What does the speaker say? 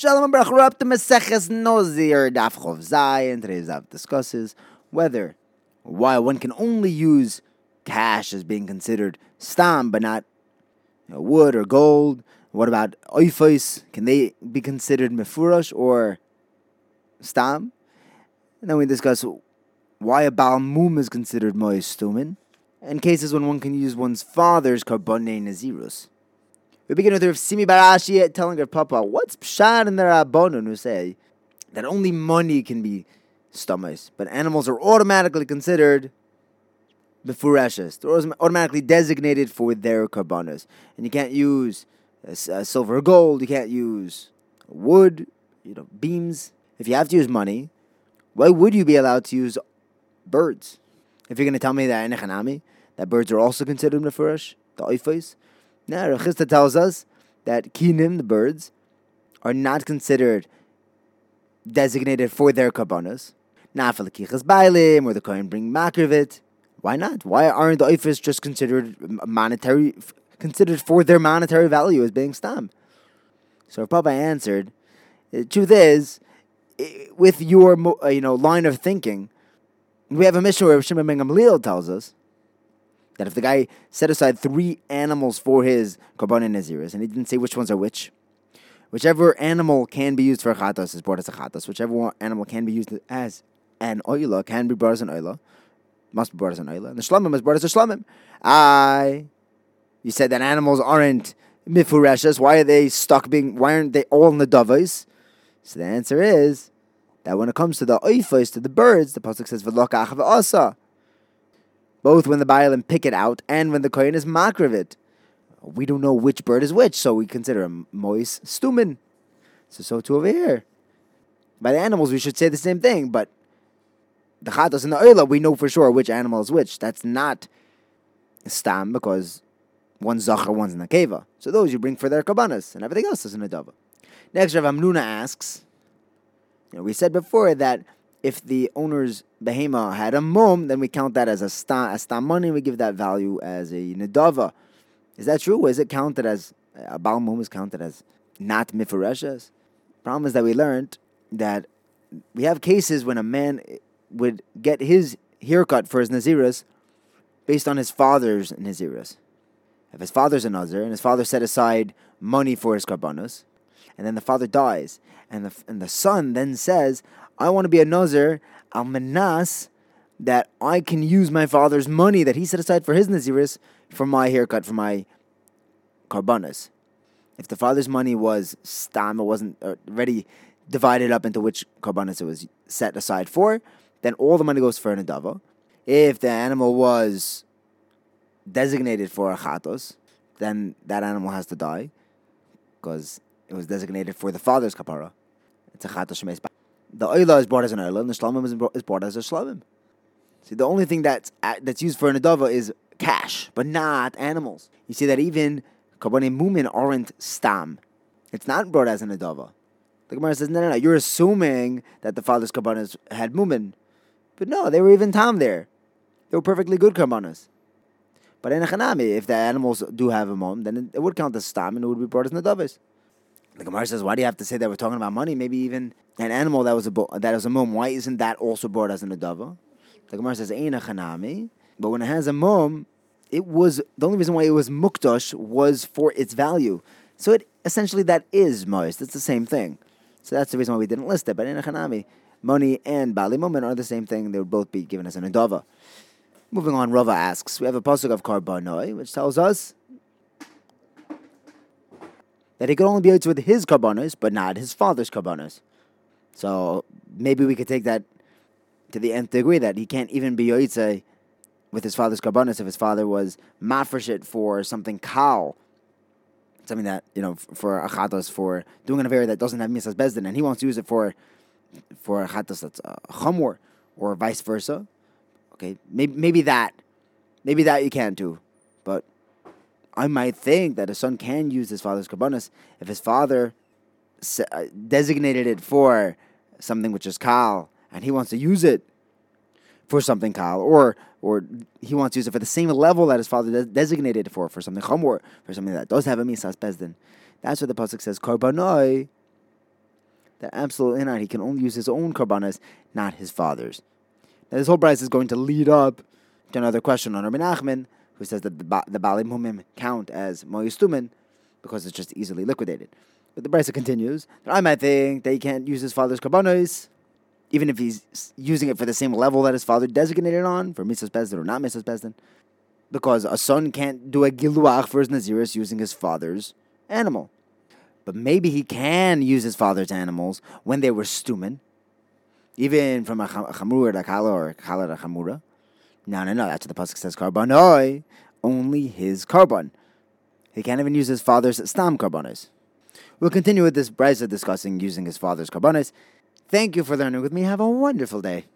Shalom Baruch we're up to Maseches Nozir Daf Chov Zayin. Today's Daf discusses whether why one can only use cash as being considered stam, but not you know, wood or gold. What about oifos? Can they be considered mefurash or stam? And then we discuss why a balmum is considered moistumin, and cases when one can use one's father's karbonei nazirus. We begin with Rav Simi bar Ashi telling her Papa, what's pshat in the Rabbanon who say that only money can be stomachs, but animals are automatically considered befureshes. They're automatically designated for their carbonas. And you can't use uh, silver or gold, you can't use wood, you know, beams. If you have to use money, why would you be allowed to use birds? If you're going to tell me that in that birds are also considered mefurish, the oifais, now, Rechista tells us that kinim, the birds, are not considered designated for their karbanos. Not for the kichas bailim or the kohen bring makrivit. Why not? Why aren't the oifis just considered monetary, considered for their monetary value as being stam? So Papa answered, the truth is, with your uh, you know line of thinking, we have a mission where Shimon Ben Gamliel tells us that if the guy set aside three animals for his korban and naziris, and he didn't say which ones are which, whichever animal can be used for chatos is brought as a chatos. Whichever animal can be used as an oila can be brought as an oila, must be brought as an oila. And the shlamim is brought as a shlamim. I, you said that animals aren't mifureshes. Why are they stuck being? Why aren't they all in the davos? So the answer is that when it comes to the oifos, to the birds, the pasuk says v'lokach asa both when the Baalim pick it out and when the Kohen is makrivit. We don't know which bird is which, so we consider a mois stumen. So, so too over here. By the animals, we should say the same thing, but the chatos and the oila, we know for sure which animal is which. That's not stam because one's zachar, one's nakeva. So those you bring for their kabanas, and everything else is in a dava. Next, Rav Amnuna asks, you know, we said before that if the owner's behema had a mum, then we count that as a sta, a sta money. We give that value as a nedava. Is that true? Is it counted as a bal mum is counted as not mifareshes? Problem is that we learned that we have cases when a man would get his haircut for his naziris based on his father's naziris. If his father's a nazir and his father set aside money for his karbanos, and then the father dies, and the and the son then says, I want to be a Nazir, al manas, that I can use my father's money that he set aside for his Naziris for my haircut, for my karbanas. If the father's money was stam, it wasn't uh, already divided up into which karbanas it was set aside for, then all the money goes for an adava. If the animal was designated for a chatos, then that animal has to die because it was designated for the father's kapara. It's a the oila is brought as an oila, and the shlamim is brought, as a shlamim. See, the only thing that's that's used for an adava is cash, but not animals. You see that even kabbanim mumin aren't stam. It's not brought as an adava. The Gemara says, no, no, no. You're assuming that the father's kabbanas had mumin, but no, they were even tam there. They were perfectly good kabbanas. But in a chanami, if the animals do have a mum, then it would count as stam and it would be brought as nadavas. The Gemara says, why do you have to say that we're talking about money? Maybe even an animal that was a bo- that was a mum. Why isn't that also brought as an adava? The Gemara says, ain't a chanami. But when it has a mum, it was the only reason why it was mukdash was for its value. So it essentially that is moist. It's the same thing. So that's the reason why we didn't list it. But in a chanami, money and bali mumin are the same thing. They would both be given as an adava. Moving on, Rava asks, we have a pasuk of Karbanoi, which tells us that he could only be yotzei with his karbanos, but not his father's karbanos. So maybe we could take that to the nth degree that he can't even be yotzei with his father's karbanos if his father was mafreshit for something kal, something that you know for achatos for doing an affair that doesn't have misas bezdin, and he wants to use it for for achatos that's uh, a chamor or vice versa. Okay, maybe maybe that, maybe that you can't do, I might think that a son can use his father's kabbanas if his father uh, designated it for something which is kal, and he wants to use it for something kal, or or he wants to use it for the same level that his father de- designated it for, for something chamor, for something that does have a misas bezdin. That's what the pasuk says. Karbanoi That absolutely not. He can only use his own karbanas, not his father's. Now, this whole brisa is going to lead up to another question on Rabbi Nachman, who says that the, ba- the Balim Humim count as Moyistumin because it's just easily liquidated. But the brisa continues that I might think that he can't use his father's karbanos, even if he's using it for the same level that his father designated on, for misas bezdin or not misas bezdin, because a son can't do a giluach for his Naziris using his father's animal. But maybe he can use his father's animals when they were stumin, even from a to kala or kala to chamura. No, no, no. That's what the pasuk says. Karbanoi, only his carbon. He can't even use his father's stam carbonis. We'll continue with this brisa discussing using his father's carbonis. Thank you for learning with me. Have a wonderful day.